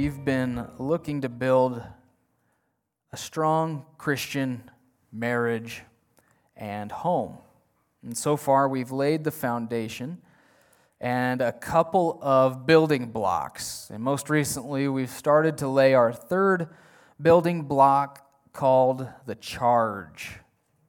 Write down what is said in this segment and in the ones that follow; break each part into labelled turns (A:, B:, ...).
A: We've been looking to build a strong Christian marriage and home. And so far, we've laid the foundation and a couple of building blocks. And most recently, we've started to lay our third building block called the charge.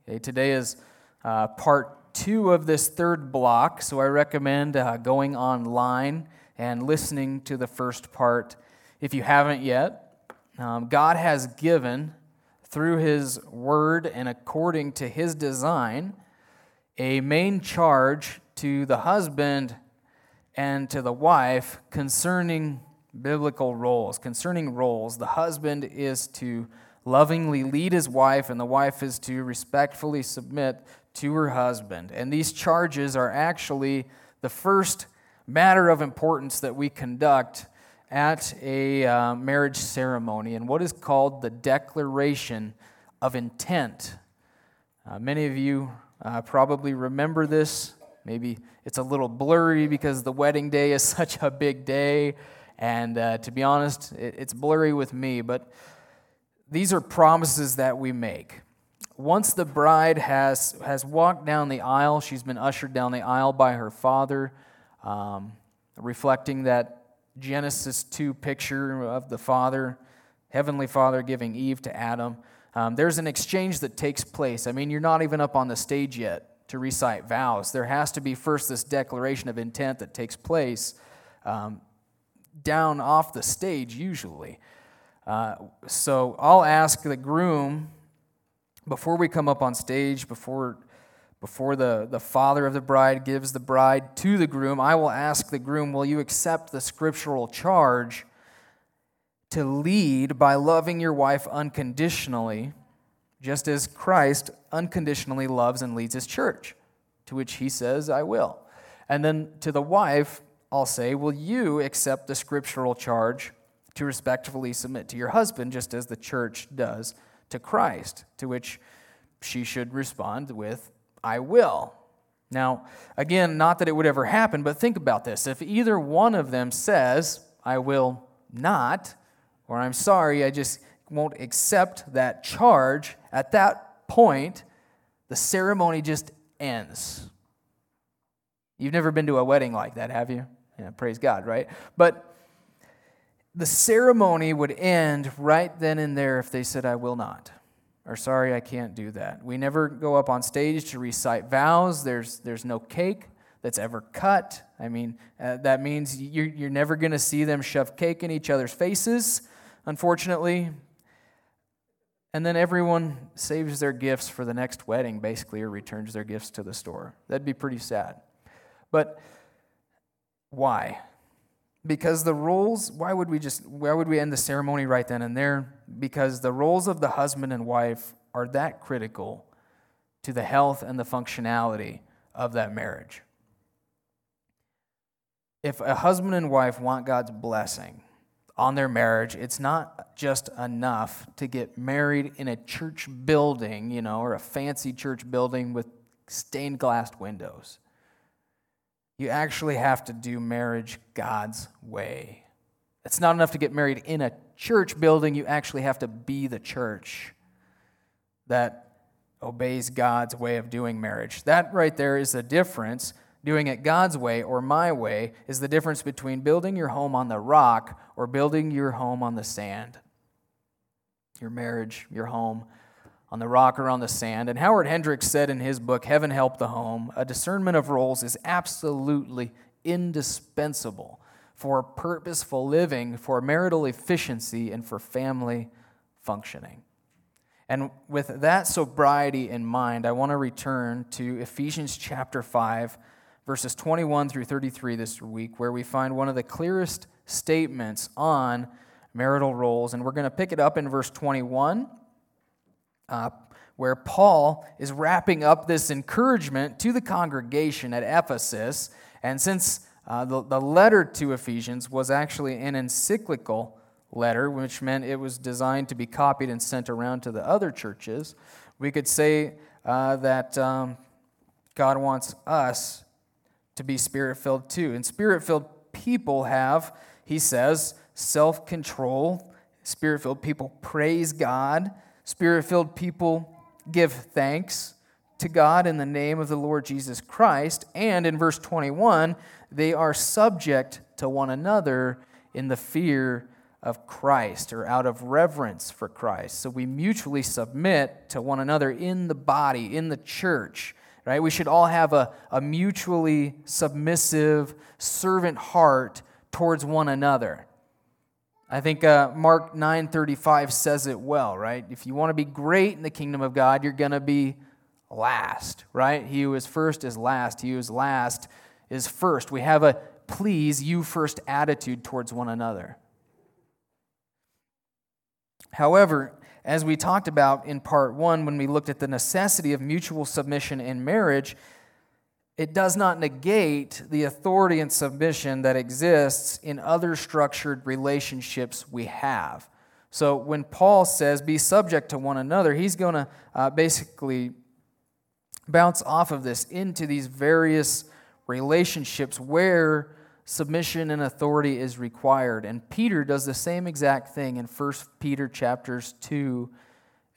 A: Okay, today is uh, part two of this third block, so I recommend uh, going online and listening to the first part if you haven't yet, um, God has given, through His Word and according to His design, a main charge to the husband and to the wife concerning biblical roles. Concerning roles, the husband is to lovingly lead his wife, and the wife is to respectfully submit to her husband. And these charges are actually the first matter of importance that we conduct at a uh, marriage ceremony and what is called the Declaration of Intent. Uh, many of you uh, probably remember this. Maybe it's a little blurry because the wedding day is such a big day. And uh, to be honest, it, it's blurry with me, but these are promises that we make. Once the bride has, has walked down the aisle, she's been ushered down the aisle by her father, um, reflecting that Genesis 2 picture of the Father, Heavenly Father giving Eve to Adam. Um, there's an exchange that takes place. I mean, you're not even up on the stage yet to recite vows. There has to be first this declaration of intent that takes place um, down off the stage, usually. Uh, so I'll ask the groom before we come up on stage, before before the, the father of the bride gives the bride to the groom, I will ask the groom, Will you accept the scriptural charge to lead by loving your wife unconditionally, just as Christ unconditionally loves and leads his church? To which he says, I will. And then to the wife, I'll say, Will you accept the scriptural charge to respectfully submit to your husband, just as the church does to Christ? To which she should respond with, I will. Now, again, not that it would ever happen, but think about this. If either one of them says, I will not, or I'm sorry, I just won't accept that charge, at that point, the ceremony just ends. You've never been to a wedding like that, have you? Yeah, praise God, right? But the ceremony would end right then and there if they said, I will not or sorry, I can't do that. We never go up on stage to recite vows. There's, there's no cake that's ever cut. I mean, uh, that means you're, you're never going to see them shove cake in each other's faces, unfortunately. And then everyone saves their gifts for the next wedding, basically, or returns their gifts to the store. That'd be pretty sad. But why? Because the roles, why would we just, why would we end the ceremony right then and there? Because the roles of the husband and wife are that critical to the health and the functionality of that marriage. If a husband and wife want God's blessing on their marriage, it's not just enough to get married in a church building, you know, or a fancy church building with stained glass windows. You actually have to do marriage God's way. It's not enough to get married in a church building, you actually have to be the church that obeys God's way of doing marriage. That right there is the difference. Doing it God's way or my way is the difference between building your home on the rock or building your home on the sand. Your marriage, your home on the rock or on the sand. And Howard Hendricks said in his book, Heaven Help the Home, a discernment of roles is absolutely indispensable for purposeful living, for marital efficiency, and for family functioning. And with that sobriety in mind, I want to return to Ephesians chapter 5, verses 21 through 33 this week, where we find one of the clearest statements on marital roles. And we're going to pick it up in verse 21, uh, where Paul is wrapping up this encouragement to the congregation at Ephesus. And since uh, the, the letter to Ephesians was actually an encyclical letter, which meant it was designed to be copied and sent around to the other churches, we could say uh, that um, God wants us to be spirit filled too. And spirit filled people have, he says, self control. Spirit filled people praise God. Spirit filled people give thanks to God in the name of the Lord Jesus Christ. And in verse 21, they are subject to one another in the fear of Christ or out of reverence for Christ. So we mutually submit to one another in the body, in the church, right? We should all have a, a mutually submissive, servant heart towards one another. I think uh, Mark 9:35 says it well, right? If you want to be great in the kingdom of God, you're going to be last, right? He who is first is last. He who is last is first. We have a please you first attitude towards one another. However, as we talked about in part one, when we looked at the necessity of mutual submission in marriage, it does not negate the authority and submission that exists in other structured relationships we have. So when Paul says, be subject to one another, he's going to uh, basically bounce off of this into these various relationships where submission and authority is required. And Peter does the same exact thing in 1 Peter chapters 2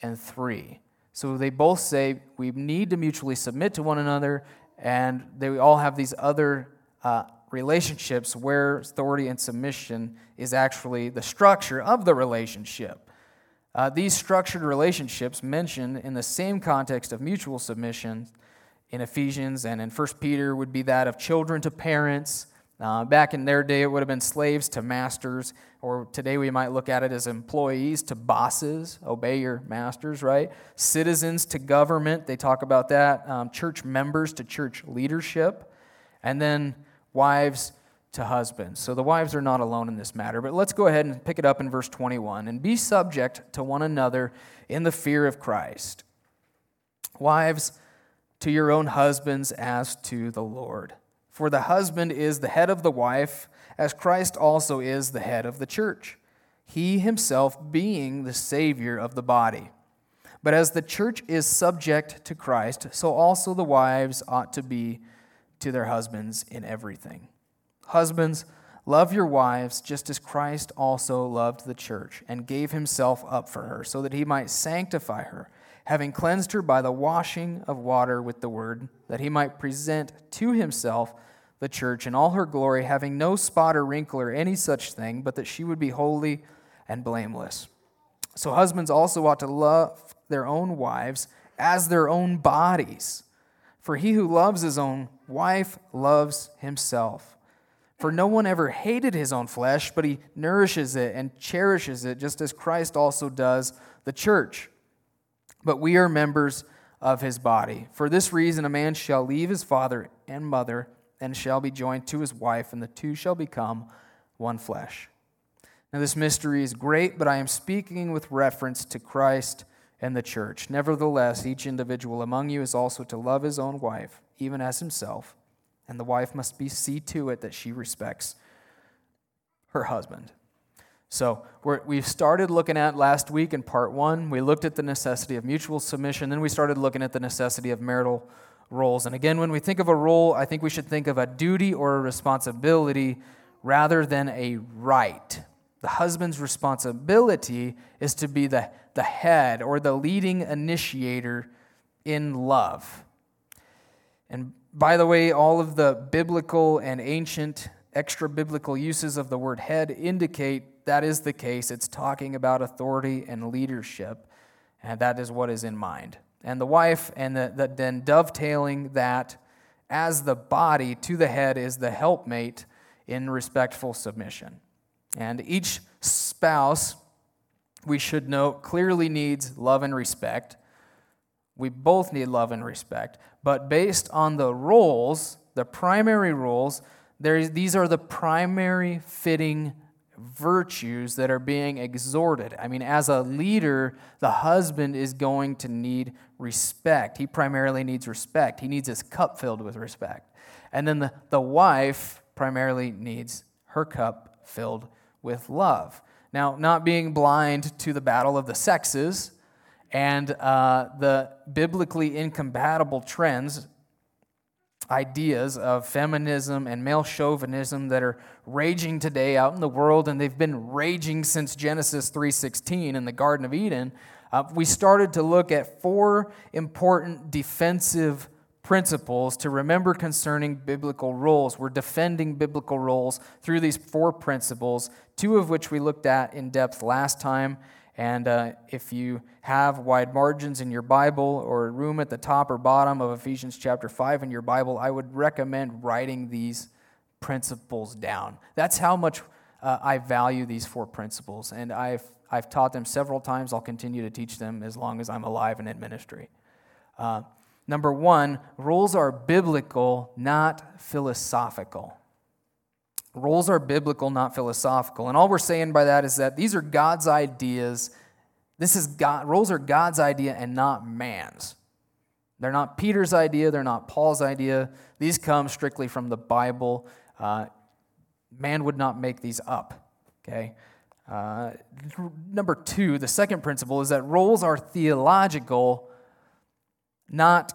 A: and 3. So they both say we need to mutually submit to one another, and they all have these other uh, relationships where authority and submission is actually the structure of the relationship. Uh, these structured relationships mentioned in the same context of mutual submission in Ephesians and in 1 Peter would be that of children to parents, uh, back in their day, it would have been slaves to masters, or today we might look at it as employees to bosses. Obey your masters, right? Citizens to government, they talk about that. Um, church members to church leadership. And then wives to husbands. So the wives are not alone in this matter. But let's go ahead and pick it up in verse 21 and be subject to one another in the fear of Christ. Wives, to your own husbands as to the Lord. For the husband is the head of the wife, as Christ also is the head of the church, he himself being the Savior of the body. But as the church is subject to Christ, so also the wives ought to be to their husbands in everything. Husbands, love your wives just as Christ also loved the church and gave himself up for her, so that he might sanctify her having cleansed her by the washing of water with the word, that he might present to himself the church in all her glory, having no spot or wrinkle or any such thing, but that she would be holy and blameless. So husbands also ought to love their own wives as their own bodies. For he who loves his own wife loves himself. For no one ever hated his own flesh, but he nourishes it and cherishes it, just as Christ also does the church but we are members of his body. For this reason, a man shall leave his father and mother and shall be joined to his wife, and the two shall become one flesh. Now, this mystery is great, but I am speaking with reference to Christ and the church. Nevertheless, each individual among you is also to love his own wife, even as himself, and the wife must be see to it that she respects her husband. So we have started looking at last week in part one, we looked at the necessity of mutual submission. Then we started looking at the necessity of marital roles. And again, when we think of a role, I think we should think of a duty or a responsibility rather than a right. The husband's responsibility is to be the, the head or the leading initiator in love. And by the way, all of the biblical and ancient extra biblical uses of the word head indicate that is the case, it's talking about authority and leadership, and that is what is in mind. And the wife, and the, the, then dovetailing that as the body to the head is the helpmate in respectful submission. And each spouse we should note, clearly needs love and respect. We both need love and respect. But based on the roles, the primary roles, these are the primary fitting virtues that are being exhorted. I mean, as a leader, the husband is going to need respect. He primarily needs respect, he needs his cup filled with respect. And then the, the wife primarily needs her cup filled with love. Now, not being blind to the battle of the sexes and uh, the biblically incompatible trends ideas of feminism and male chauvinism that are raging today out in the world and they've been raging since Genesis 3:16 in the garden of Eden uh, we started to look at four important defensive principles to remember concerning biblical roles we're defending biblical roles through these four principles two of which we looked at in depth last time and uh, if you have wide margins in your Bible or room at the top or bottom of Ephesians chapter 5 in your Bible, I would recommend writing these principles down. That's how much uh, I value these four principles. And I've, I've taught them several times. I'll continue to teach them as long as I'm alive and in ministry. Uh, number one, rules are biblical, not philosophical. Rules are biblical, not philosophical. And all we're saying by that is that these are God's ideas. This is God, rules are God's idea and not man's. They're not Peter's idea, they're not Paul's idea. These come strictly from the Bible. Uh, man would not make these up. Okay? Uh, number two, the second principle is that roles are theological, not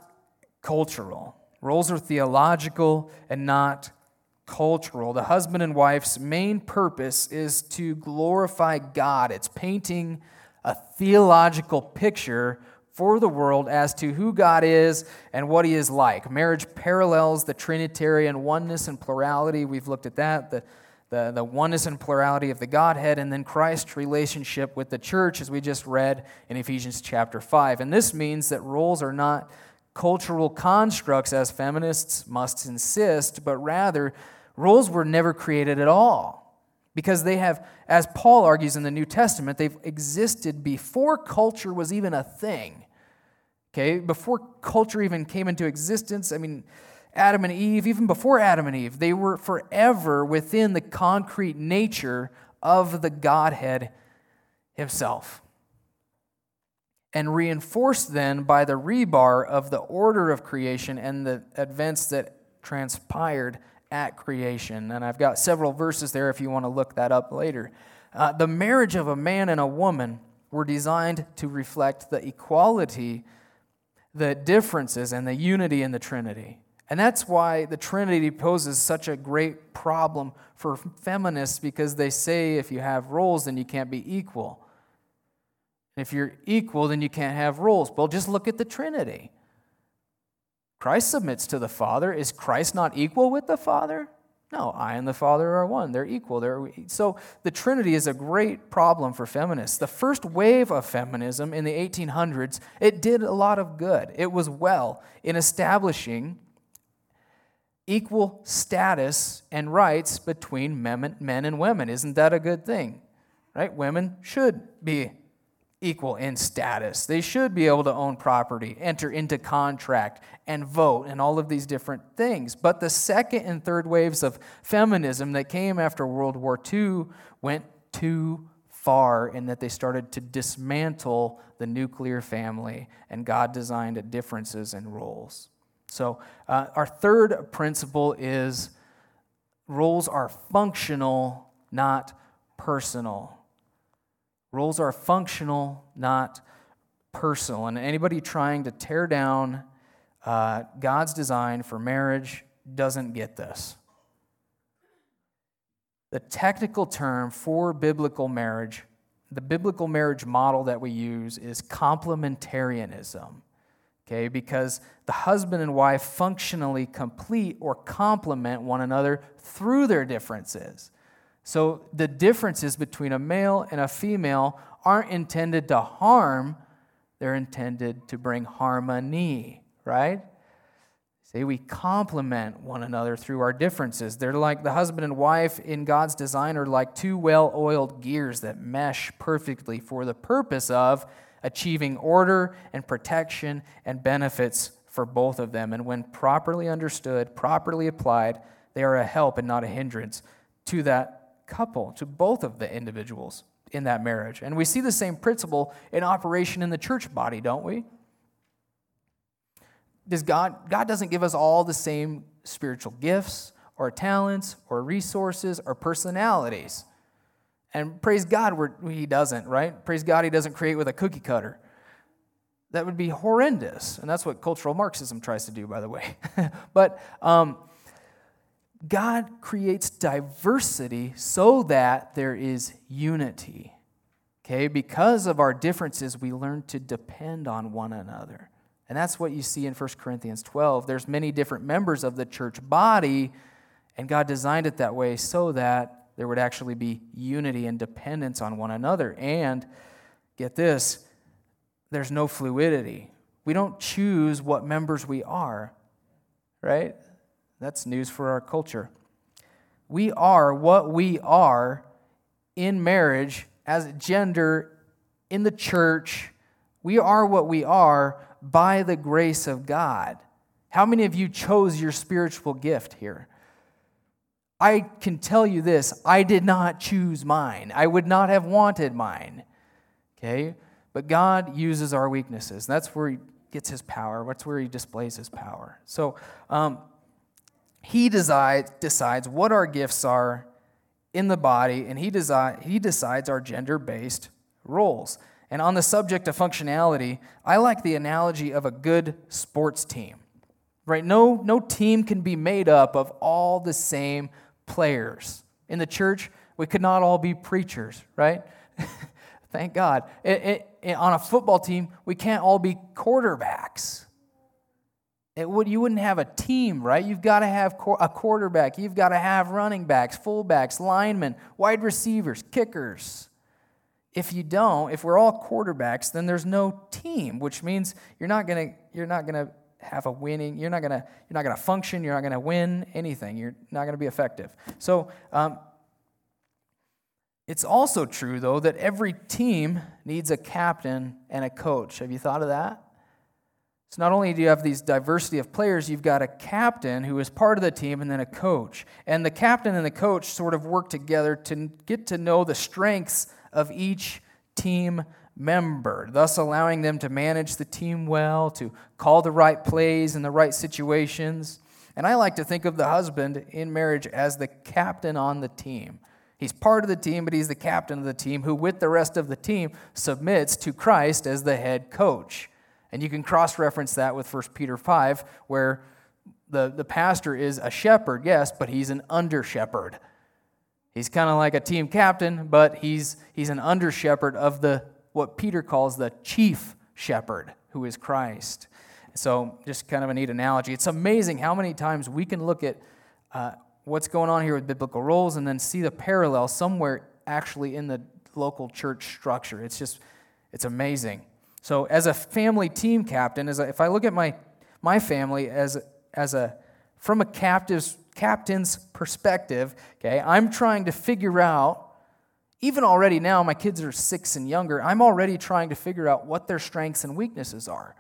A: cultural. Roles are theological and not cultural. The husband and wife's main purpose is to glorify God. It's painting a theological picture for the world as to who God is and what he is like. Marriage parallels the Trinitarian oneness and plurality. We've looked at that. The, the, the oneness and plurality of the Godhead, and then Christ's relationship with the church, as we just read in Ephesians chapter 5. And this means that roles are not cultural constructs, as feminists must insist, but rather Roles were never created at all because they have, as Paul argues in the New Testament, they've existed before culture was even a thing. Okay, before culture even came into existence, I mean, Adam and Eve, even before Adam and Eve, they were forever within the concrete nature of the Godhead Himself. And reinforced then by the rebar of the order of creation and the events that transpired at creation. And I've got several verses there if you want to look that up later. Uh, the marriage of a man and a woman were designed to reflect the equality, the differences, and the unity in the Trinity. And that's why the Trinity poses such a great problem for feminists because they say if you have roles, then you can't be equal. If you're equal, then you can't have roles. Well, just look at the Trinity. Christ submits to the Father. Is Christ not equal with the Father? No, I and the Father are one. They're equal. They're, so the Trinity is a great problem for feminists. The first wave of feminism in the 1800s, it did a lot of good. It was well in establishing equal status and rights between men and women. Isn't that a good thing? Right? Women should be equal in status. They should be able to own property, enter into contract, and vote, and all of these different things. But the second and third waves of feminism that came after World War II went too far in that they started to dismantle the nuclear family, and God designed differences in roles. So, uh, our third principle is roles are functional, not personal. Roles are functional, not personal. And anybody trying to tear down uh, God's design for marriage doesn't get this. The technical term for biblical marriage, the biblical marriage model that we use is complementarianism. Okay, because the husband and wife functionally complete or complement one another through their differences. So the differences between a male and a female aren't intended to harm, they're intended to bring harmony, right? Say we complement one another through our differences. They're like the husband and wife in God's design are like two well oiled gears that mesh perfectly for the purpose of achieving order and protection and benefits for both of them. And when properly understood, properly applied, they are a help and not a hindrance to that couple, to both of the individuals in that marriage. And we see the same principle in operation in the church body, don't we? Does God God doesn't give us all the same spiritual gifts or talents or resources or personalities. And praise God, he doesn't, right? Praise God, he doesn't create with a cookie cutter. That would be horrendous. And that's what cultural Marxism tries to do, by the way. but um, God creates diversity so that there is unity. Okay, because of our differences, we learn to depend on one another. And that's what you see in 1 Corinthians 12. There's many different members of the church body, and God designed it that way so that there would actually be unity and dependence on one another. And get this, there's no fluidity. We don't choose what members we are, right? That's news for our culture. We are what we are in marriage as gender in the church. We are what we are by the grace of God. How many of you chose your spiritual gift here? I can tell you this I did not choose mine. I would not have wanted mine. Okay? But God uses our weaknesses. That's where He gets His power, that's where He displays His power. So, um, He decides, decides what our gifts are in the body, and He, desi- he decides our gender based roles. And on the subject of functionality, I like the analogy of a good sports team. Right? No, no team can be made up of all the same players. In the church, we could not all be preachers, right? Thank God. It, it, it, on a football team, we can't all be quarterbacks. It would, you wouldn't have a team, right? You've got to have a quarterback. You've got to have running backs, fullbacks, linemen, wide receivers, kickers. If you don't, if we're all quarterbacks, then there's no team, which means you're not gonna you're not gonna have a winning. You're not gonna you're not gonna function. You're not gonna win anything. You're not gonna be effective. So. Um, it's also true, though, that every team needs a captain and a coach. Have you thought of that? So, not only do you have these diversity of players, you've got a captain who is part of the team and then a coach. And the captain and the coach sort of work together to get to know the strengths of each team member, thus allowing them to manage the team well, to call the right plays in the right situations. And I like to think of the husband in marriage as the captain on the team. He's part of the team, but he's the captain of the team who, with the rest of the team, submits to Christ as the head coach. And you can cross reference that with 1 Peter 5, where the, the pastor is a shepherd, yes, but he's an under shepherd. He's kind of like a team captain, but he's, he's an under shepherd of the what Peter calls the chief shepherd, who is Christ. So, just kind of a neat analogy. It's amazing how many times we can look at uh, what's going on here with biblical roles and then see the parallel somewhere actually in the local church structure. It's just, it's amazing. So, as a family team captain, as a, if I look at my, my family as, as a, from a captive's captain's perspective, okay, I'm trying to figure out, even already now, my kids are six and younger, I'm already trying to figure out what their strengths and weaknesses are.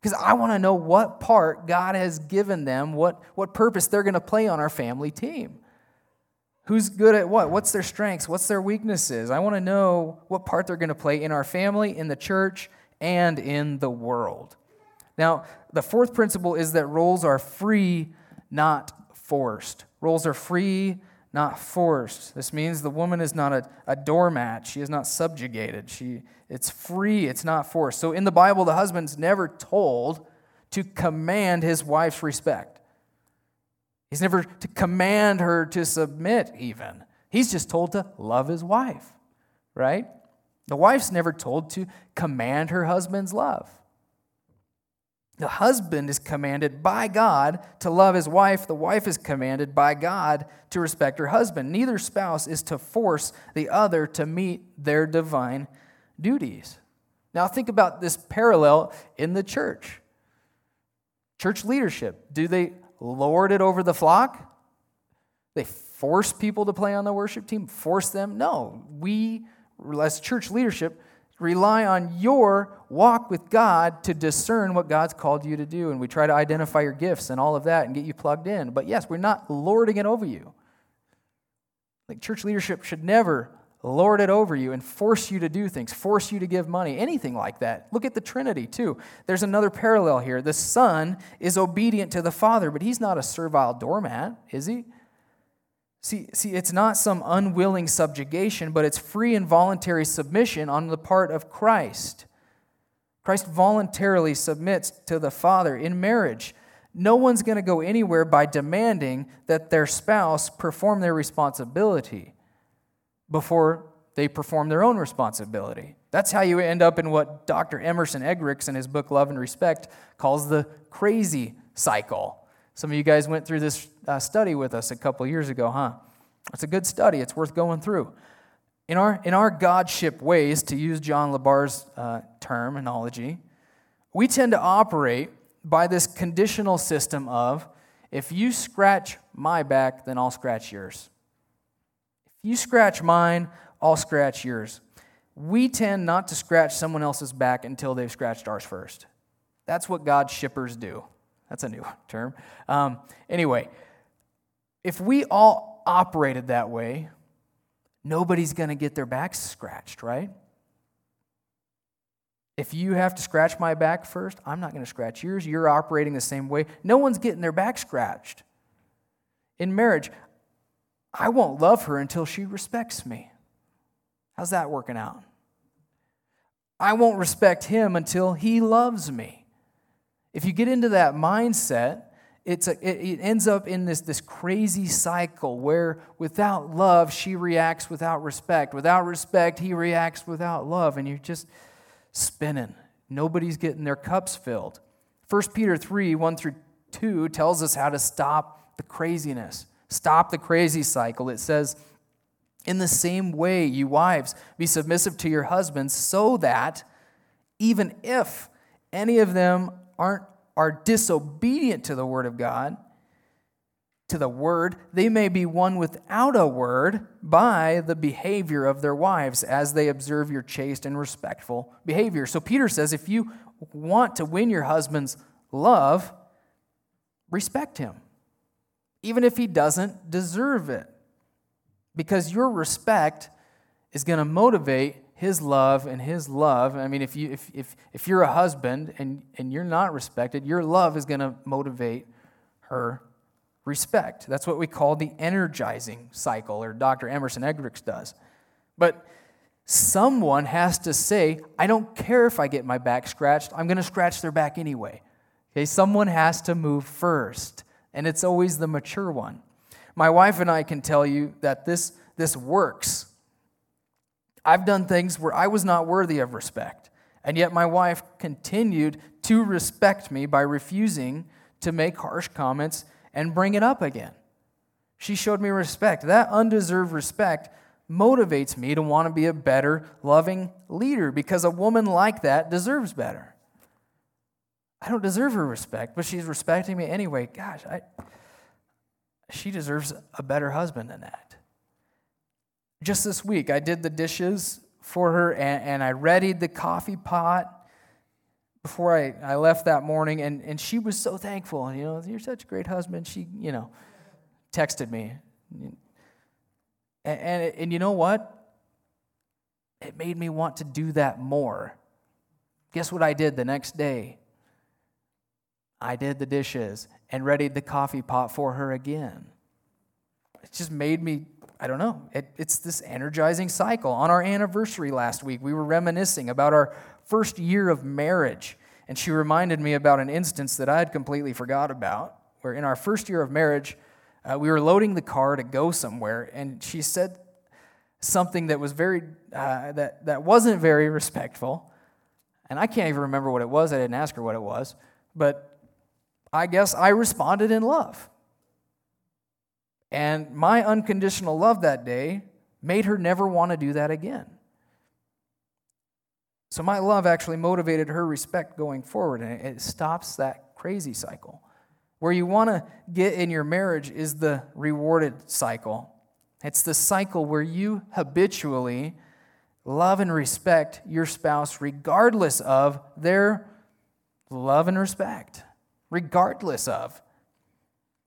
A: Because I want to know what part God has given them, what, what purpose they're going to play on our family team. Who's good at what? What's their strengths? What's their weaknesses? I want to know what part they're going to play in our family, in the church, and in the world. Now, the fourth principle is that roles are free, not forced. Roles are free, not forced. This means the woman is not a, a doormat. She is not subjugated. She, it's free, it's not forced. So in the Bible, the husband's never told to command his wife's respect. He's never to command her to submit, even. He's just told to love his wife, right? The wife's never told to command her husband's love. The husband is commanded by God to love his wife. The wife is commanded by God to respect her husband. Neither spouse is to force the other to meet their divine duties. Now, think about this parallel in the church. Church leadership, do they lord it over the flock? They force people to play on the worship team, force them? No. We, as church leadership, rely on your walk with God to discern what God's called you to do. And we try to identify your gifts and all of that and get you plugged in. But yes, we're not lording it over you. Like church leadership should never lord it over you and force you to do things, force you to give money, anything like that. Look at the Trinity, too. There's another parallel here. The Son is obedient to the Father, but he's not a servile doormat, is he? See, see, it's not some unwilling subjugation, but it's free and voluntary submission on the part of Christ. Christ voluntarily submits to the Father in marriage. No one's going to go anywhere by demanding that their spouse perform their responsibility before they perform their own responsibility. That's how you end up in what Dr. Emerson Eggerichs in his book Love and Respect calls the crazy cycle. Some of you guys went through this uh, study with us a couple years ago, huh? It's a good study, it's worth going through. In our, in our Godship ways, to use John LaBar's uh, terminology, we tend to operate by this conditional system of if you scratch my back, then I'll scratch yours. If you scratch mine, I'll scratch yours. We tend not to scratch someone else's back until they've scratched ours first. That's what God shippers do. That's a new term. Um, anyway, if we all operated that way, nobody's going to get their backs scratched, right? If you have to scratch my back first, I'm not going to scratch yours. You're operating the same way. No one's getting their back scratched. In marriage, I won't love her until she respects me. How's that working out? I won't respect him until he loves me. If you get into that mindset, it's a, it, it ends up in this, this crazy cycle where without love, she reacts without respect. Without respect, he reacts without love. And you're just spinning. Nobody's getting their cups filled. 1 Peter 3 1 through 2 tells us how to stop the craziness, stop the crazy cycle. It says, In the same way, you wives, be submissive to your husbands, so that even if any of them aren't, are disobedient to the word of God, to the word, they may be won without a word by the behavior of their wives as they observe your chaste and respectful behavior. So Peter says if you want to win your husband's love, respect him, even if he doesn't deserve it. Because your respect is going to motivate his love and his love. I mean, if, you, if, if, if you're a husband and, and you're not respected, your love is going to motivate her respect. That's what we call the energizing cycle, or Dr. Emerson Eggerichs does. But someone has to say, I don't care if I get my back scratched, I'm going to scratch their back anyway. Okay, someone has to move first, and it's always the mature one. My wife and I can tell you that this, this works. I've done things where I was not worthy of respect, and yet my wife continued to respect me by refusing to make harsh comments and bring it up again. She showed me respect. That undeserved respect motivates me to want to be a better, loving leader because a woman like that deserves better. I don't deserve her respect, but she's respecting me anyway. Gosh, I, she deserves a better husband than that. Just this week, I did the dishes for her and, and I readied the coffee pot before I, I left that morning, and, and she was so thankful. You know, you're such a great husband. She, you know, texted me. And, and, and you know what? It made me want to do that more. Guess what I did the next day? I did the dishes and readied the coffee pot for her again. It just made me I don't know. It, it's this energizing cycle. On our anniversary last week, we were reminiscing about our first year of marriage. And she reminded me about an instance that I had completely forgot about, where in our first year of marriage, uh, we were loading the car to go somewhere, and she said something that was very uh, that that wasn't very respectful, and I can't even remember what it was. I didn't ask her what it was, but I guess I responded in love. And my unconditional love that day made her never want to do that again. So my love actually motivated her respect going forward, and it stops that crazy cycle. Where you want to get in your marriage is the rewarded cycle. It's the cycle where you habitually love and respect your spouse regardless of their love and respect. Regardless of.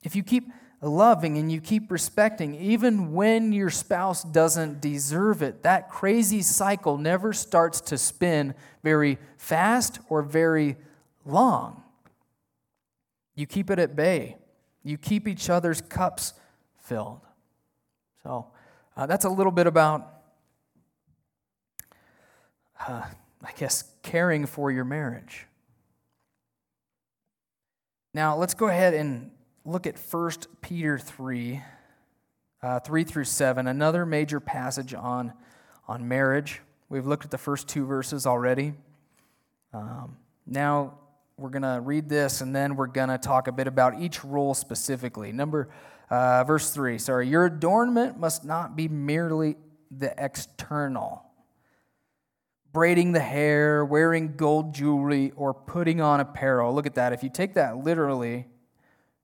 A: If you keep loving and you keep respecting, even when your spouse doesn't deserve it, that crazy cycle never starts to spin very fast or very long. You keep it at bay, you keep each other's cups filled. So uh, that's a little bit about, uh, I guess, caring for your marriage. Now, let's go ahead and look at 1 Peter 3, uh, 3 through 7, another major passage on, on marriage. We've looked at the first two verses already. Um, now we're going to read this and then we're going to talk a bit about each role specifically. Number, uh, verse 3, sorry. Your adornment must not be merely the external braiding the hair, wearing gold jewelry, or putting on apparel. Look at that. If you take that literally,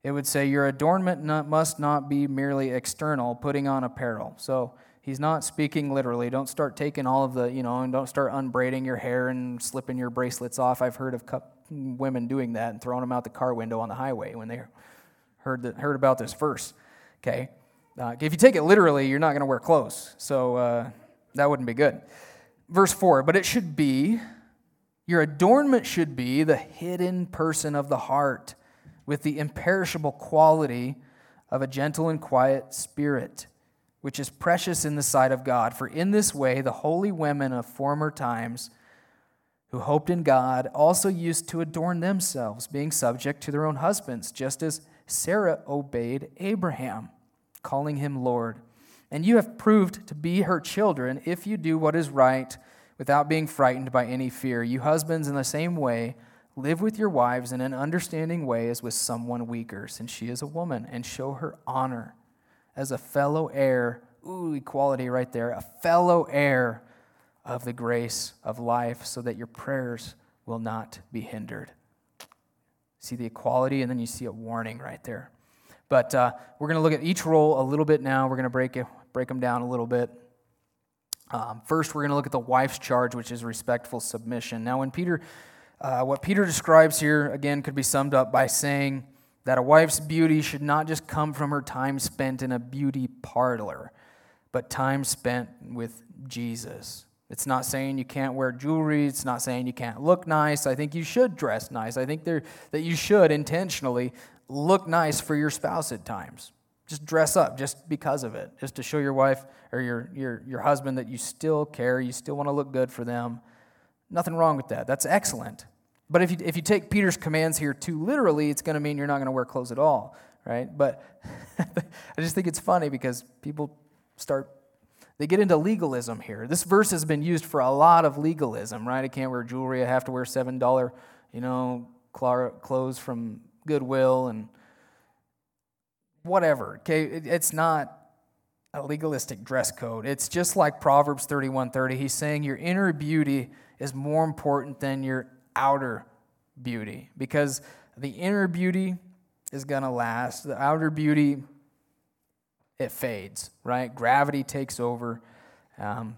A: it would say, Your adornment not, must not be merely external, putting on apparel. So he's not speaking literally. Don't start taking all of the, you know, and don't start unbraiding your hair and slipping your bracelets off. I've heard of women doing that and throwing them out the car window on the highway when they heard, the, heard about this verse. Okay? Uh, if you take it literally, you're not going to wear clothes. So uh, that wouldn't be good. Verse 4 But it should be, your adornment should be the hidden person of the heart with the imperishable quality of a gentle and quiet spirit, which is precious in the sight of God. For in this way, the holy women of former times who hoped in God also used to adorn themselves, being subject to their own husbands, just as Sarah obeyed Abraham, calling him Lord. And you have proved to be her children if you do what is right without being frightened by any fear. You husbands, in the same way, Live with your wives in an understanding way as with someone weaker, since she is a woman, and show her honor as a fellow heir. Ooh, equality right there. A fellow heir of the grace of life, so that your prayers will not be hindered. See the equality, and then you see a warning right there. But uh, we're going to look at each role a little bit now. We're going to break, it, break them down a little bit. Um, first, we're going to look at the wife's charge, which is respectful submission. Now, when Peter uh, what Peter describes here, again, could be summed up by saying that a wife's beauty should not just come from her time spent in a beauty parlor, but time spent with Jesus. It's not saying you can't wear jewelry. It's not saying you can't look nice. I think you should dress nice. I think there, that you should intentionally look nice for your spouse at times. Just dress up just because of it, just to show your wife or your, your, your husband that you still care, you still want to look good for them. Nothing wrong with that. That's excellent. But if you, if you take Peter's commands here too literally, it's going to mean you're not going to wear clothes at all, right? But I just think it's funny because people start, they get into legalism here. This verse has been used for a lot of legalism, right? I can't wear jewelry. I have to wear $7, you know, clothes from Goodwill and whatever, okay? It's not a legalistic dress code. It's just like Proverbs 31:30. He's saying your inner beauty is more important than your outer beauty because the inner beauty is going to last. The outer beauty, it fades, right? Gravity takes over. Um,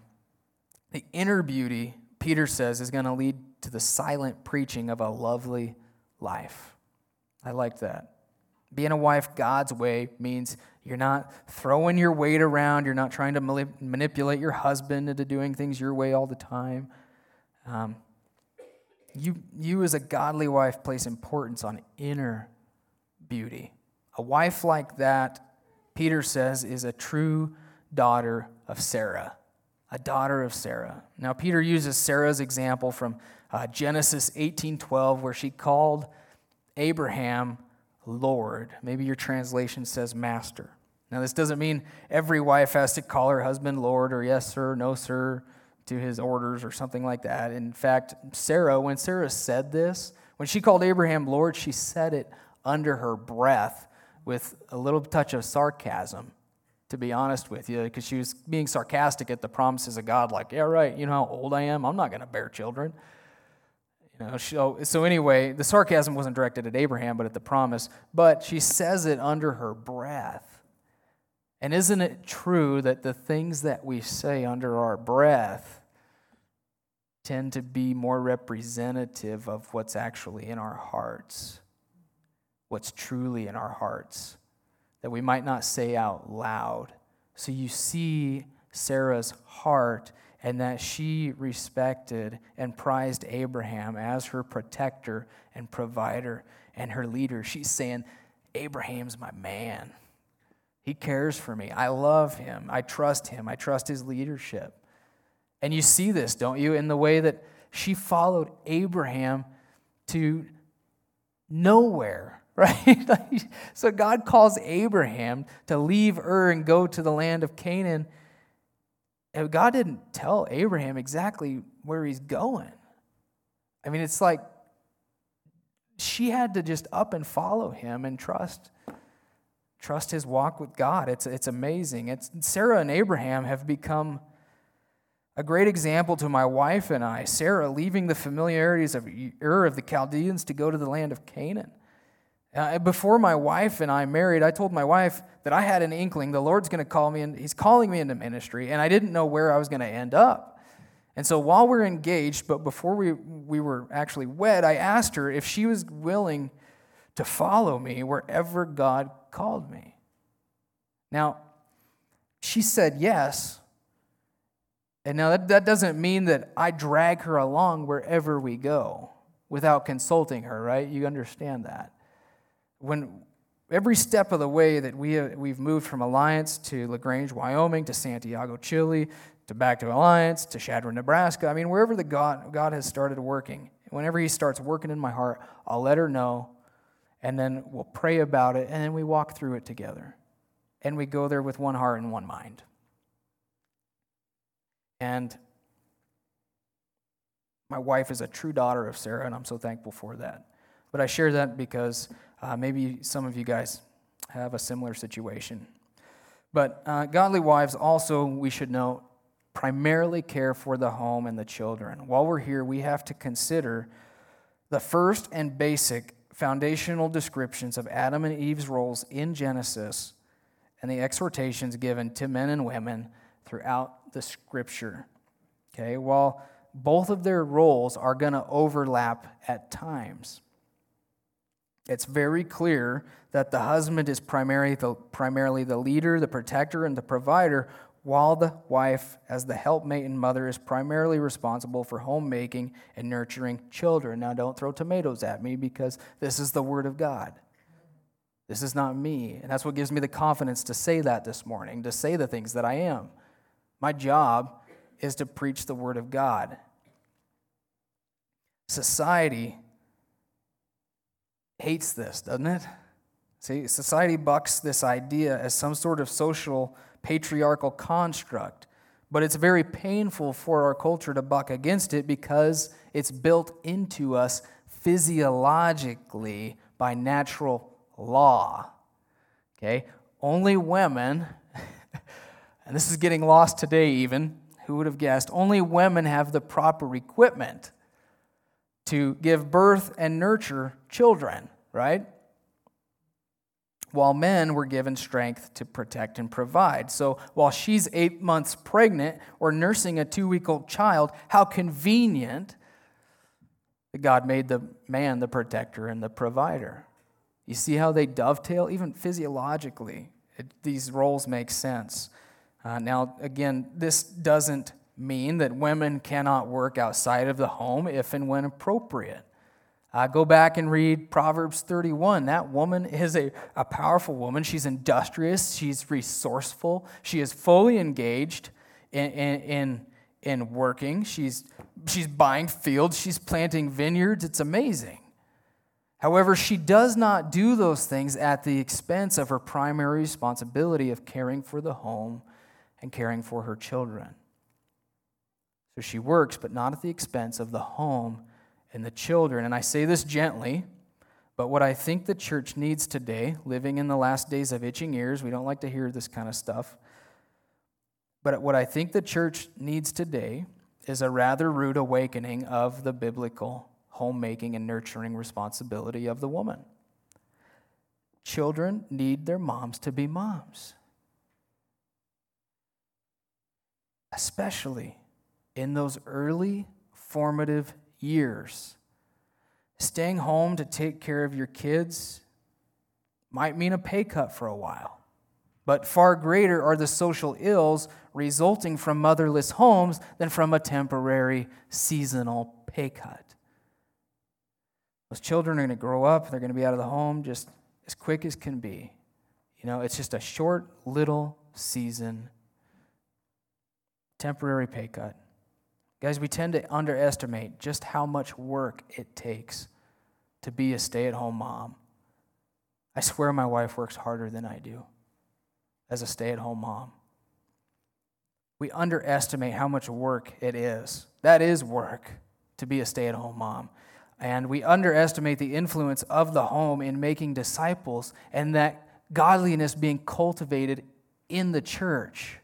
A: the inner beauty, Peter says, is going to lead to the silent preaching of a lovely life. I like that. Being a wife God's way means you're not throwing your weight around, you're not trying to manipulate your husband into doing things your way all the time. Um, you, you, as a godly wife, place importance on inner beauty. A wife like that, Peter says, is a true daughter of Sarah. A daughter of Sarah. Now, Peter uses Sarah's example from uh, Genesis 18:12, where she called Abraham Lord. Maybe your translation says master. Now, this doesn't mean every wife has to call her husband Lord or yes, sir, no, sir to his orders or something like that. In fact, Sarah, when Sarah said this, when she called Abraham Lord, she said it under her breath with a little touch of sarcasm, to be honest with you, because she was being sarcastic at the promises of God, like, yeah, right, you know how old I am? I'm not going to bear children. You know, so, oh, so anyway, the sarcasm wasn't directed at Abraham, but at the promise. But she says it under her breath. And isn't it true that the things that we say under our breath tend to be more representative of what's actually in our hearts? What's truly in our hearts that we might not say out loud. So you see Sarah's heart and that she respected and prized Abraham as her protector and provider and her leader. She's saying, Abraham's my man. He cares for me. I love him. I trust him. I trust his leadership. And you see this, don't you, in the way that she followed Abraham to nowhere, right? so God calls Abraham to leave Ur and go to the land of Canaan. And God didn't tell Abraham exactly where he's going. I mean, it's like she had to just up and follow him and trust trust his walk with God. It's, it's amazing. It's, Sarah and Abraham have become a great example to my wife and I. Sarah leaving the familiarities of Ur of the Chaldeans to go to the land of Canaan. Uh, before my wife and I married, I told my wife that I had an inkling the Lord's going to call me, and He's calling me into ministry, and I didn't know where I was going to end up. And so while we're engaged, but before we, we were actually wed, I asked her if she was willing to follow me wherever God called me. Now, she said yes. And now that, that doesn't mean that I drag her along wherever we go without consulting her, right? You understand that. When every step of the way that we have, we've moved from Alliance to LaGrange, Wyoming, to Santiago, Chile, to back to Alliance, to Chadron, Nebraska, I mean, wherever the God, God has started working, whenever He starts working in my heart, I'll let her know and then we'll pray about it, and then we walk through it together. And we go there with one heart and one mind. And my wife is a true daughter of Sarah, and I'm so thankful for that. But I share that because uh, maybe some of you guys have a similar situation. But uh, godly wives also, we should know, primarily care for the home and the children. While we're here, we have to consider the first and basic foundational descriptions of Adam and Eve's roles in Genesis and the exhortations given to men and women throughout the scripture. Okay, while both of their roles are going to overlap at times. It's very clear that the husband is primarily the, primarily the leader, the protector, and the provider, while the wife, as the helpmate and mother, is primarily responsible for homemaking and nurturing children. Now, don't throw tomatoes at me because this is the Word of God. This is not me. And that's what gives me the confidence to say that this morning, to say the things that I am. My job is to preach the Word of God. Society hates this, doesn't it? See, society bucks this idea as some sort of social patriarchal construct. But it's very painful for our culture to buck against it because it's built into us physiologically by natural law. Okay? Only women, and this is getting lost today even, who would have guessed? Only women have the proper equipment to give birth and nurture children, right? While men were given strength to protect and provide. So while she's eight months pregnant or nursing a two week old child, how convenient that God made the man the protector and the provider. You see how they dovetail? Even physiologically, it, these roles make sense. Uh, now, again, this doesn't mean that women cannot work outside of the home if and when appropriate. Uh, go back and read Proverbs 31. That woman is a, a powerful woman. She's industrious, she's resourceful, she is fully engaged in, in, in, in working. She's, she's buying fields, she's planting vineyards. It's amazing. However, she does not do those things at the expense of her primary responsibility of caring for the home and caring for her children. So she works, but not at the expense of the home and the children. And I say this gently, but what I think the church needs today, living in the last days of itching ears, we don't like to hear this kind of stuff. But what I think the church needs today is a rather rude awakening of the biblical homemaking and nurturing responsibility of the woman. Children need their moms to be moms, especially in those early formative years. Staying home to take care of your kids might mean a pay cut for a while, but far greater are the social ills resulting from motherless homes than from a temporary seasonal pay cut. Those children are going to grow up, they're going to be out of the home just as quick as can be. You know, it's just a short little season, temporary pay cut. Guys, we tend to underestimate just how much work it takes to be a stay at home mom. I swear my wife works harder than I do as a stay at home mom. We underestimate how much work it is. That is work to be a stay at home mom. And we underestimate the influence of the home in making disciples and that godliness being cultivated in the church.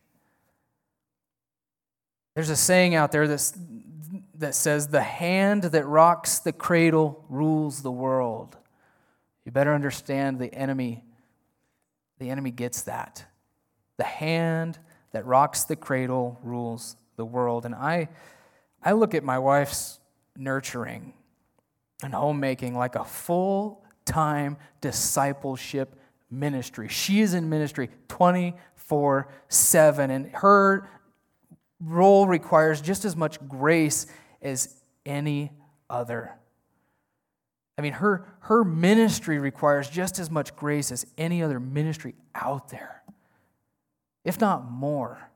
A: There's a saying out there that's, that says, The hand that rocks the cradle rules the world. You better understand the enemy. The enemy gets that. The hand that rocks the cradle rules the world. And I, I look at my wife's nurturing and homemaking like a full time discipleship ministry. She is in ministry 24 7, and her role requires just as much grace as any other. I mean, her, her ministry requires just as much grace as any other ministry out there, if not more.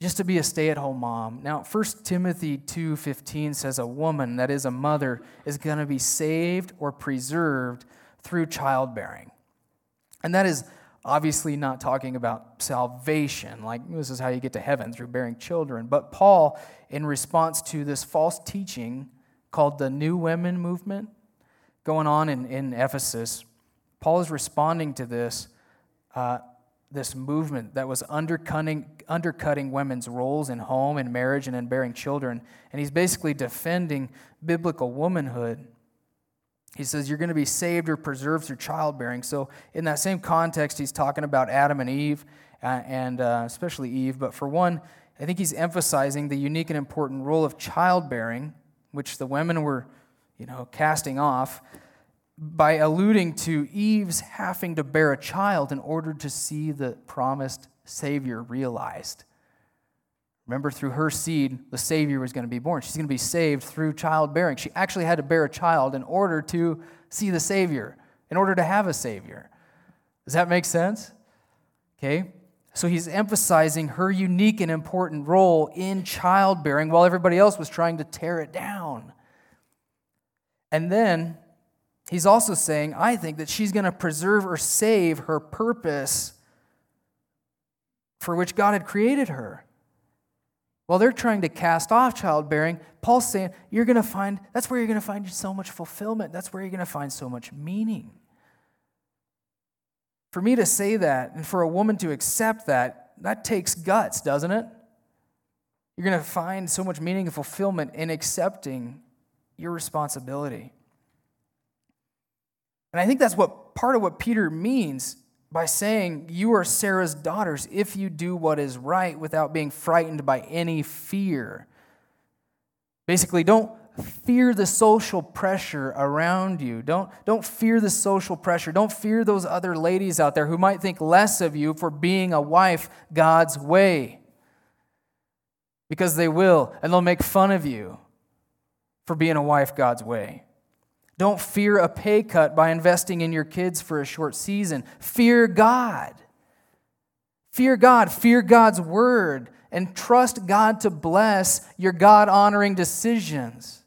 A: Just to be a stay-at-home mom. Now, 1 Timothy 2:15 says a woman, that is a mother, is going to be saved or preserved through childbearing. And that is obviously not talking about salvation, like this is how you get to heaven through bearing children. But Paul, in response to this false teaching called the New Women Movement going on in, in Ephesus, Paul is responding to this, uh, this movement that was undercutting, undercutting women's roles in home and marriage and in bearing children. And he's basically defending biblical womanhood. He says you're going to be saved or preserved through childbearing. So, in that same context, he's talking about Adam and Eve, uh, and uh, especially Eve. But for one, I think he's emphasizing the unique and important role of childbearing, which the women were, you know, casting off, by alluding to Eve's having to bear a child in order to see the promised Savior realized. Remember, through her seed, the Savior was going to be born. She's going to be saved through childbearing. She actually had to bear a child in order to see the Savior, in order to have a Savior. Does that make sense? Okay. So he's emphasizing her unique and important role in childbearing while everybody else was trying to tear it down. And then he's also saying, I think that she's going to preserve or save her purpose for which God had created her. While they're trying to cast off childbearing, Paul's saying, you're going to find, that's where you're going to find so much fulfillment. That's where you're going to find so much meaning. For me to say that and for a woman to accept that, that takes guts, doesn't it? You're going to find so much meaning and fulfillment in accepting your responsibility. And I think that's what part of what Peter means by saying, You are Sarah's daughters if you do what is right without being frightened by any fear. Basically, don't fear the social pressure around you. Don't, don't fear the social pressure. Don't fear those other ladies out there who might think less of you for being a wife God's way. Because they will, and they'll make fun of you for being a wife God's way. Don't fear a pay cut by investing in your kids for a short season. Fear God. Fear God. Fear God's word. And trust God to bless your God honoring decisions.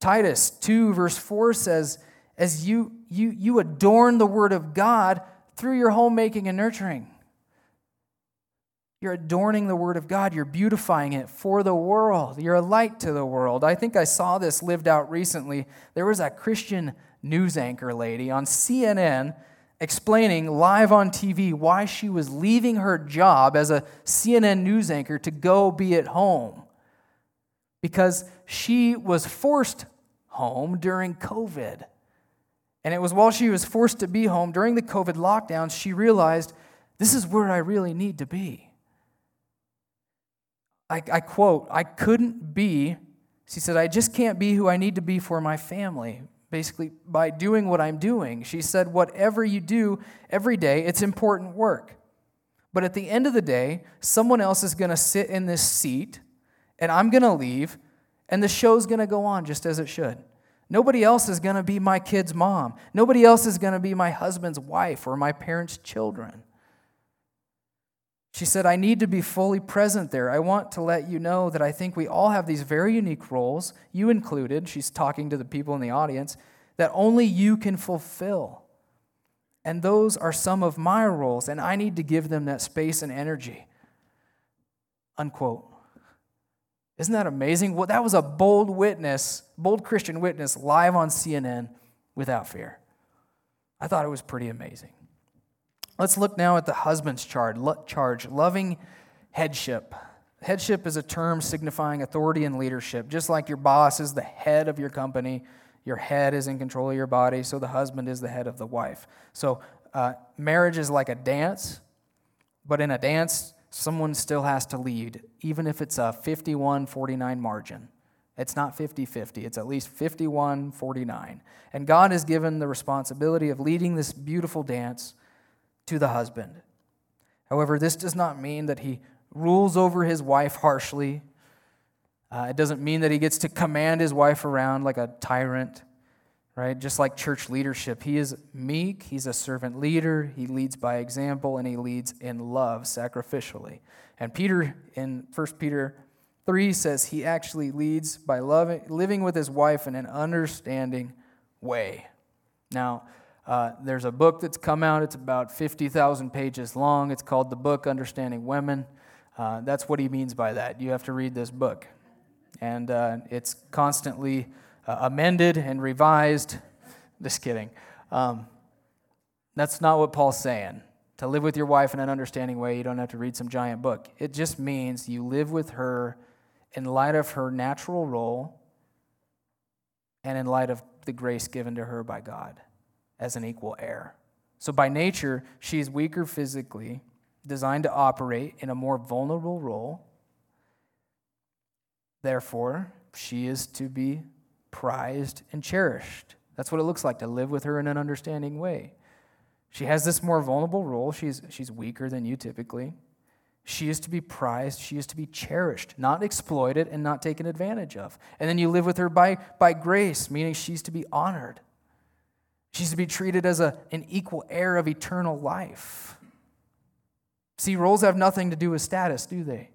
A: Titus 2, verse 4 says, As you, you, you adorn the word of God through your homemaking and nurturing. You're adorning the Word of God. You're beautifying it for the world. You're a light to the world. I think I saw this lived out recently. There was a Christian news anchor lady on CNN explaining live on TV why she was leaving her job as a CNN news anchor to go be at home. because she was forced home during COVID. And it was while she was forced to be home during the COVID lockdowns, she realized this is where I really need to be. I, I quote, I couldn't be, she said, I just can't be who I need to be for my family. Basically, by doing what I'm doing. She said, whatever you do every day, it's important work. But at the end of the day, someone else is going to sit in this seat, and I'm going to leave, and the show's going to go on just as it should. Nobody else is going to be my kid's mom. Nobody else is going to be my husband's wife or my parents' children. She said, I need to be fully present there. I want to let you know that I think we all have these very unique roles, you included. She's talking to the people in the audience, that only you can fulfill. And those are some of my roles, and I need to give them that space and energy. Unquote. Isn't that amazing? Well, that was a bold witness, bold Christian witness, live on CNN without fear. I thought it was pretty amazing. Let's look now at the husband's charge, charge loving headship. Headship is a term signifying authority and leadership. Just like your boss is the head of your company, your head is in control of your body, so the husband is the head of the wife. So uh, marriage is like a dance, but in a dance, someone still has to lead, even if it's a 51 49 margin. It's not 50 50, it's at least 51 49. And God has given the responsibility of leading this beautiful dance to the husband. However, this does not mean that he rules over his wife harshly. Uh, it doesn't mean that he gets to command his wife around like a tyrant, right? Just like church leadership. He is meek, he's a servant leader, he leads by example, and he leads in love sacrificially. And Peter, in 1 Peter 3, says he actually leads by loving, living with his wife in an understanding way. Now, uh, there's a book that's come out. It's about 50,000 pages long. It's called The Book Understanding Women. Uh, that's what he means by that. You have to read this book. And uh, it's constantly uh, amended and revised. Just kidding. Um, that's not what Paul's saying. To live with your wife in an understanding way, you don't have to read some giant book. It just means you live with her in light of her natural role and in light of the grace given to her by God as an equal heir. So, by nature, she is weaker physically, designed to operate in a more vulnerable role. Therefore, she is to be prized and cherished. That's what it looks like to live with her in an understanding way. She has this more vulnerable role. She's, she's weaker than you typically. She is to be prized. She is to be cherished, not exploited and not taken advantage of. And then you live with her by, by grace, meaning she's to be honored. She's to be treated as a, an equal heir of eternal life. See, roles have nothing to do with status, do they?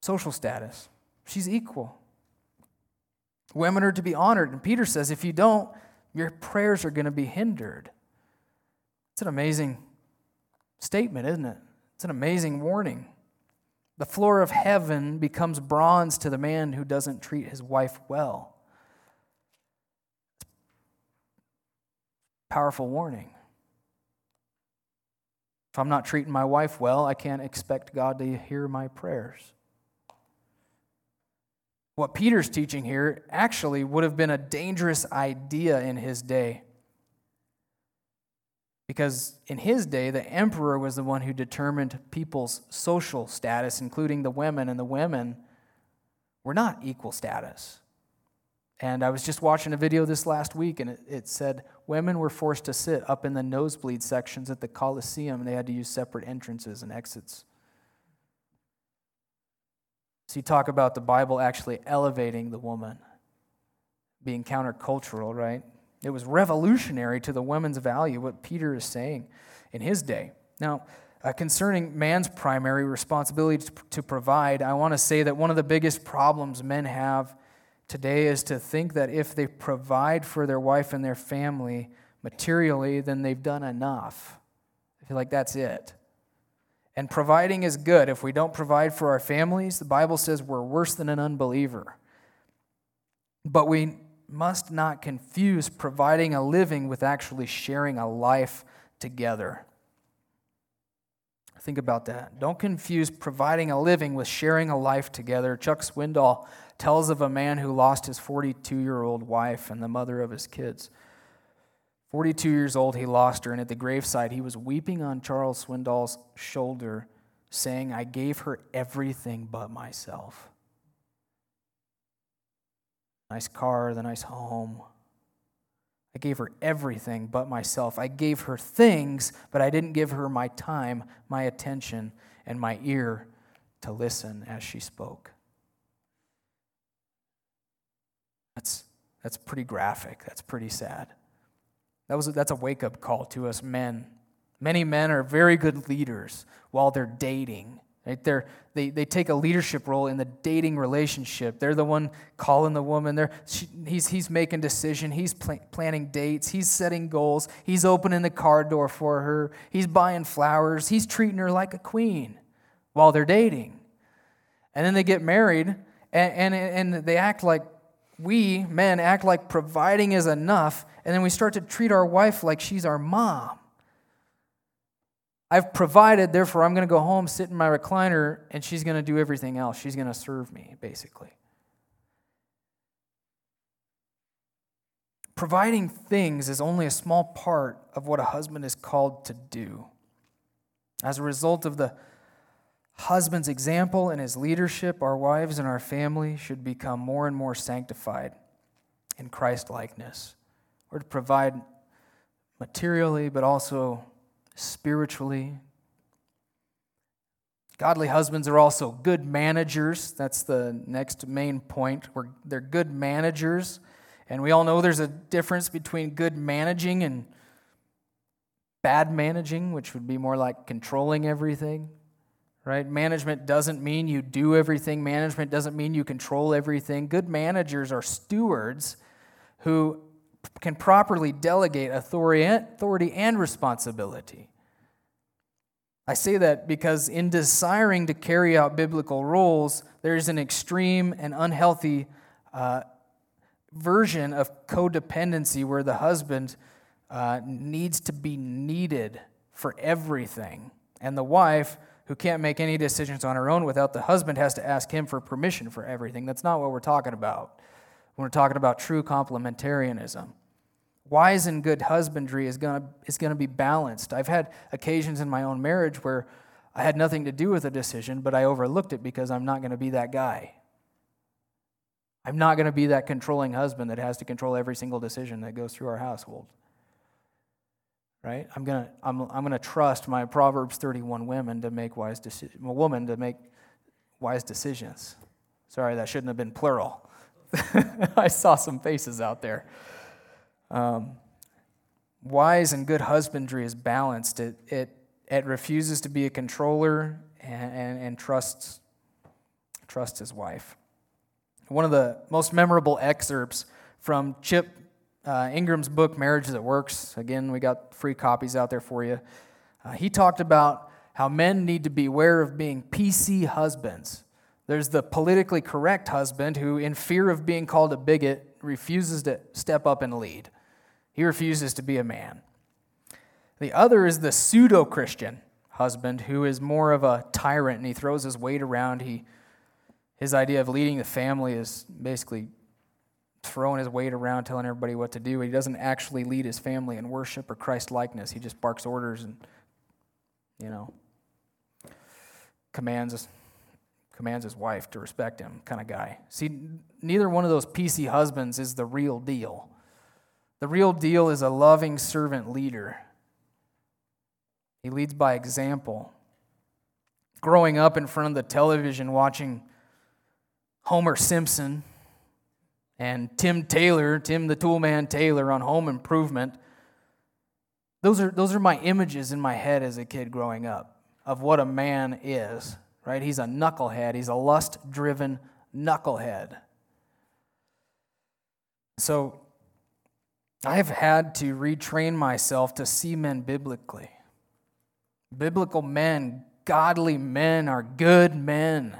A: Social status. She's equal. Women are to be honored. And Peter says, if you don't, your prayers are going to be hindered. It's an amazing statement, isn't it? It's an amazing warning. The floor of heaven becomes bronze to the man who doesn't treat his wife well. Powerful warning. If I'm not treating my wife well, I can't expect God to hear my prayers. What Peter's teaching here actually would have been a dangerous idea in his day. Because in his day, the emperor was the one who determined people's social status, including the women, and the women were not equal status. And I was just watching a video this last week, and it, it, said women were forced to sit up in the nosebleed sections at the Coliseum, and they had to use separate entrances and exits. So you talk about the Bible actually elevating the woman, being countercultural, right? It was revolutionary to the women's value, what Peter is saying in his day. Now, uh, concerning man's primary responsibility to, to provide, I want to say that one of the biggest problems men have today is to think that if they provide for their wife and their family materially, then they've done enough. I feel like that's it. And providing is good. If we don't provide for our families, the Bible says we're worse than an unbeliever. But we must not confuse providing a living with actually sharing a life together. Think about that. Don't confuse providing a living with sharing a life together. Chuck Swindoll tells of a man who lost his 42 year old wife and the mother of his kids. 42 years old, he lost her, and at the graveside, he was weeping on Charles Swindoll's shoulder, saying, I gave her everything but myself. Nice car, the nice home. I gave her everything but myself. I gave her things, but I didn't give her my time, my attention, and my ear to listen as she spoke. That's, that's pretty graphic. That's pretty sad. That was, that's a wake up call to us men. Many men are very good leaders while they're dating. Right? They're, they, they take a leadership role in the dating relationship. They're the one calling the woman. They're, she, he's, he's making decision. He's pl- planning dates. He's setting goals. He's opening the car door for her. He's buying flowers. He's treating her like a queen while they're dating. And then they get married and, and, and they act like we men act like providing is enough, and then we start to treat our wife like she's our mom. I've provided, therefore, I'm going to go home, sit in my recliner, and she's going to do everything else. She's going to serve me, basically. Providing things is only a small part of what a husband is called to do. As a result of the husband's example and his leadership, our wives and our family should become more and more sanctified in Christ likeness. We're to provide materially, but also spiritually. Godly husbands are also good managers. That's the next main point. We're, they're good managers. And we all know there's a difference between good managing and bad managing, which would be more like controlling everything right? Management doesn't mean you do everything, management doesn't mean you control everything. Good managers are stewards who can properly delegate authority and responsibility. I say that because in desiring to carry out biblical roles, there's an extreme and unhealthy uh, version of codependency where the husband uh, needs to be needed for everything, and the wife who can't make any decisions on her own without the husband has to ask him for permission for everything. That's not what we're talking about. We're talking about true complementarianism. Wise and good husbandry is going is to be balanced. I've had occasions in my own marriage where I had nothing to do with a decision, but I overlooked it because I'm not going to be that guy. I'm not going to be that controlling husband that has to control every single decision that goes through our household right? I'm gonna I'm, I'm gonna trust my Proverbs 31 women to make wise decisions. Woman to make wise decisions. Sorry, that shouldn't have been plural. I saw some faces out there. Um, wise and good husbandry is balanced. It it it refuses to be a controller and, and, and trusts trusts his wife. One of the most memorable excerpts from Chip uh, Ingram's book, Marriage That Works, again, we got free copies out there for you. Uh, he talked about how men need to beware of being PC husbands. There's the politically correct husband who, in fear of being called a bigot, refuses to step up and lead. He refuses to be a man. The other is the pseudo Christian husband who is more of a tyrant and he throws his weight around. He, his idea of leading the family is basically throwing his weight around, telling everybody what to do. He doesn't actually lead his family in worship or Christ likeness. He just barks orders and, you know, commands commands his wife to respect him, kind of guy. See, neither one of those PC husbands is the real deal. The real deal is a loving servant leader. He leads by example. Growing up in front of the television watching Homer Simpson and Tim Taylor, Tim the Toolman Taylor on Home Improvement. Those are, those are my images in my head as a kid growing up of what a man is, right? He's a knucklehead, he's a lust driven knucklehead. So I've had to retrain myself to see men biblically. Biblical men, godly men, are good men.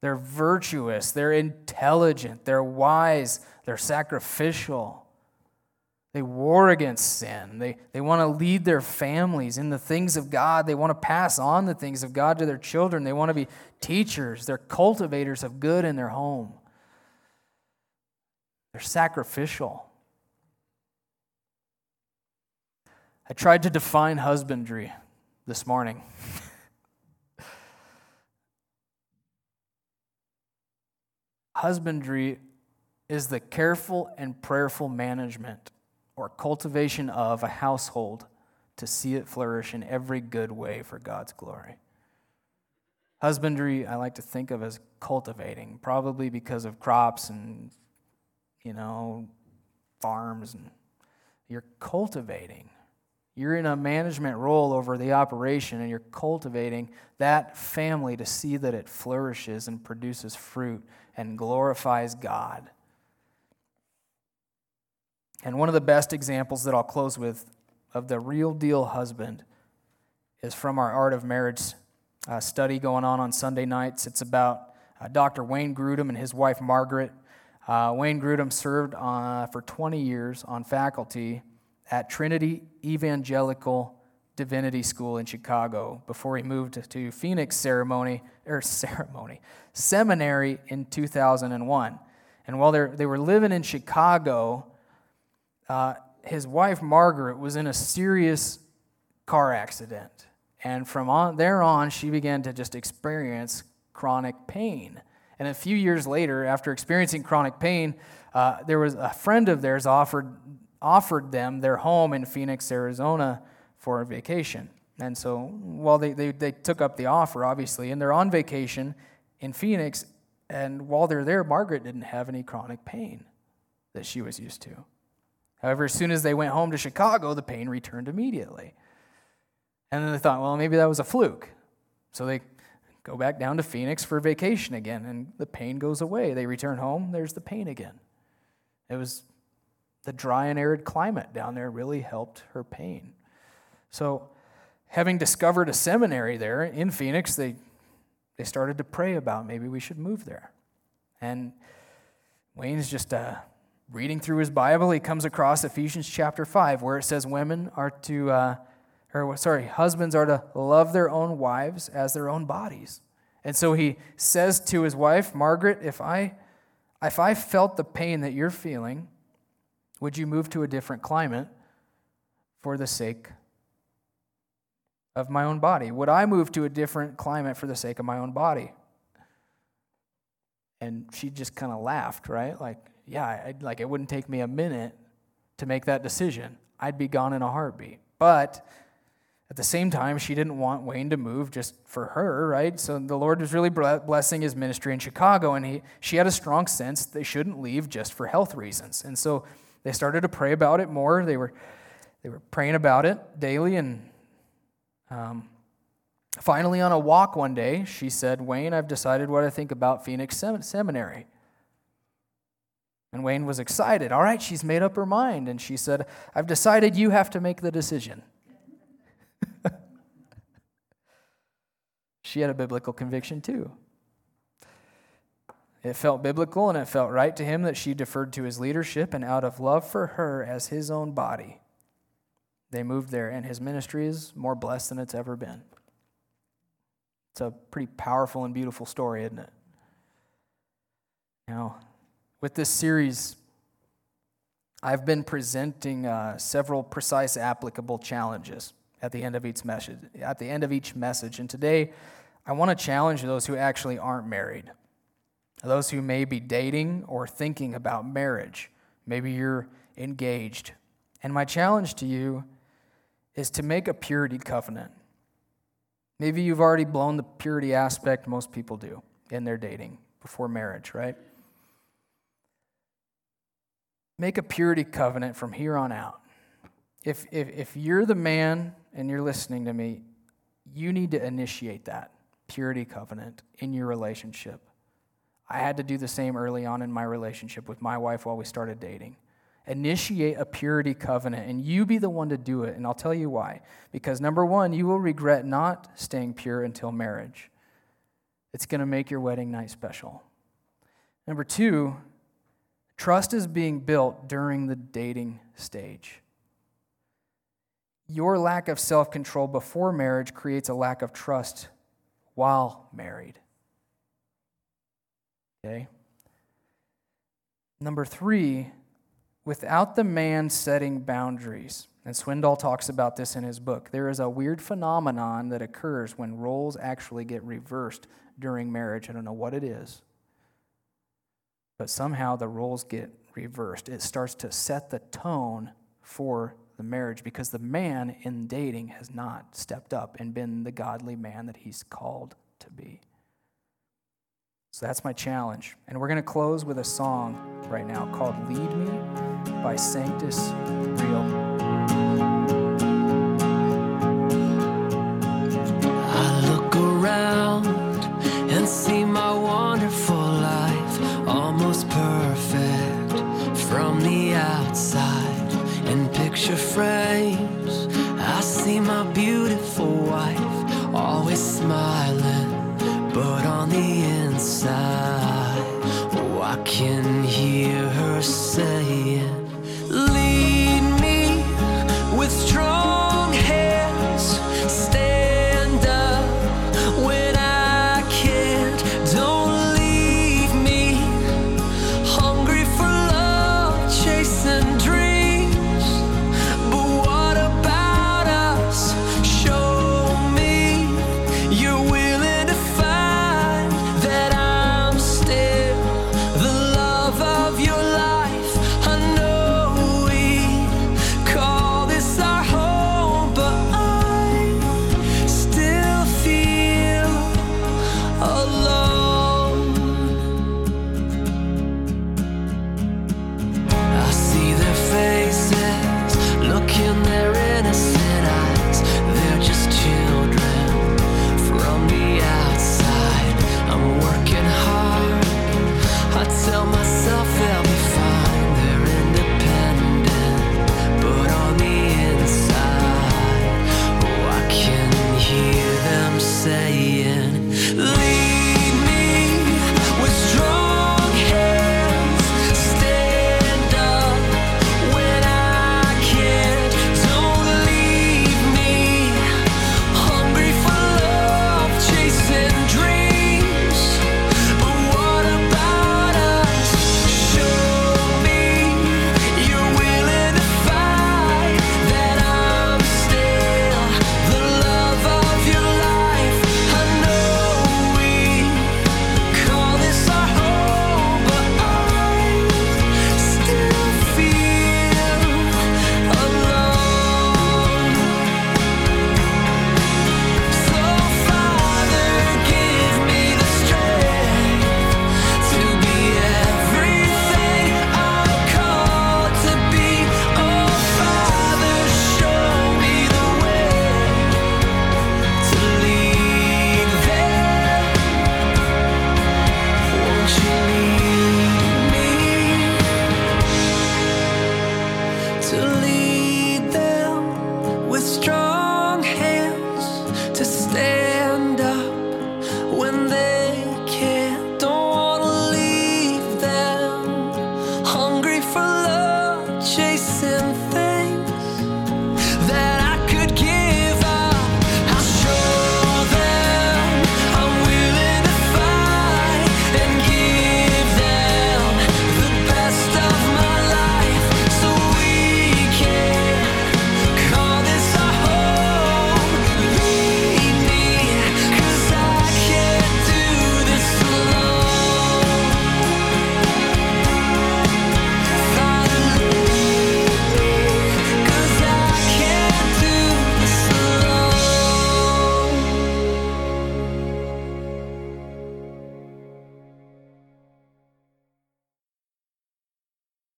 A: They're virtuous, they're intelligent, they're wise, they're sacrificial. They war against sin. They, they want to lead their families in the things of God. They want to pass on the things of God to their children. They want to be teachers. They're cultivators of good in their home. They're sacrificial. I tried to define husbandry this morning. husbandry is the careful and prayerful management or cultivation of a household to see it flourish in every good way for God's glory. Husbandry, I like to think of as cultivating, probably because of crops and, you know, farms. And you're cultivating. You're in a management role over the operation, and you're cultivating that family to see that it flourishes and produces fruit and glorifies God. And one of the best examples that I'll close with of the real deal husband is from our Art of Marriage uh, study going on on Sunday nights. It's about uh, Dr. Wayne Grudem and his wife Margaret. Uh, Wayne Grudem served uh, for 20 years on faculty at Trinity Evangelical Divinity School in Chicago before he moved to Phoenix ceremony or ceremony seminary in 2001. And while they were living in Chicago, uh, his wife Margaret was in a serious car accident. And from on, there on, she began to just experience chronic pain. And a few years later, after experiencing chronic pain, uh, there was a friend of theirs offered, offered them their home in Phoenix, Arizona for a vacation. And so, well, they, they, they took up the offer, obviously, and they're on vacation in Phoenix. And while they're there, Margaret didn't have any chronic pain that she was used to. However, as soon as they went home to Chicago, the pain returned immediately. And then they thought, well, maybe that was a fluke. So they go back down to Phoenix for vacation again, and the pain goes away. They return home, there's the pain again. It was the dry and arid climate down there really helped her pain. So, having discovered a seminary there in Phoenix, they, they started to pray about maybe we should move there. And Wayne's just a reading through his Bible, he comes across Ephesians chapter 5, where it says women are to, uh, or sorry, husbands are to love their own wives as their own bodies. And so he says to his wife, Margaret, if I, if I felt the pain that you're feeling, would you move to a different climate for the sake of my own body? Would I move to a different climate for the sake of my own body? And she just kind of laughed, right? Like, yeah, I'd, like it wouldn't take me a minute to make that decision. I'd be gone in a heartbeat. But at the same time, she didn't want Wayne to move just for her, right? So the Lord was really blessing his ministry in Chicago, and he, she had a strong sense they shouldn't leave just for health reasons. And so they started to pray about it more. They were, they were praying about it daily, and um, finally, on a walk one day, she said, Wayne, I've decided what I think about Phoenix Seminary. And Wayne was excited. All right, she's made up her mind. And she said, I've decided you have to make the decision. she had a biblical conviction too. It felt biblical and it felt right to him that she deferred to his leadership, and out of love for her as his own body, they moved there, and his ministry is more blessed than it's ever been. It's a pretty powerful and beautiful story, isn't it? Now, with this series, I've been presenting uh, several precise applicable challenges at the end of each message. At the end of each message, and today, I want to challenge those who actually aren't married, those who may be dating or thinking about marriage. Maybe you're engaged, and my challenge to you is to make a purity covenant. Maybe you've already blown the purity aspect most people do in their dating before marriage, right? make a purity covenant from here on out. If, if, if you're the man and you're listening to me, you need to initiate that purity covenant in your relationship. I had to do the same early on in my relationship with my wife while we started dating. Initiate a purity covenant, and you be the one to do it. And I'll tell you why. Because number one, you will regret not staying pure until marriage. It's going to make your wedding night special. Number two, Trust is being built during the dating stage. Your lack of self control before marriage creates a lack of trust while married. Okay? Number three, without the man setting boundaries, and Swindoll talks about this in his book, there is a weird phenomenon that occurs when roles actually get reversed during marriage. I don't know what it is, but somehow the roles get reversed. It starts to set the tone for the marriage because the man in dating has not stepped up and been the godly man that he's called to be. So that's my challenge. And we're going to close with a song right now called Lead Me by Sanctus Real.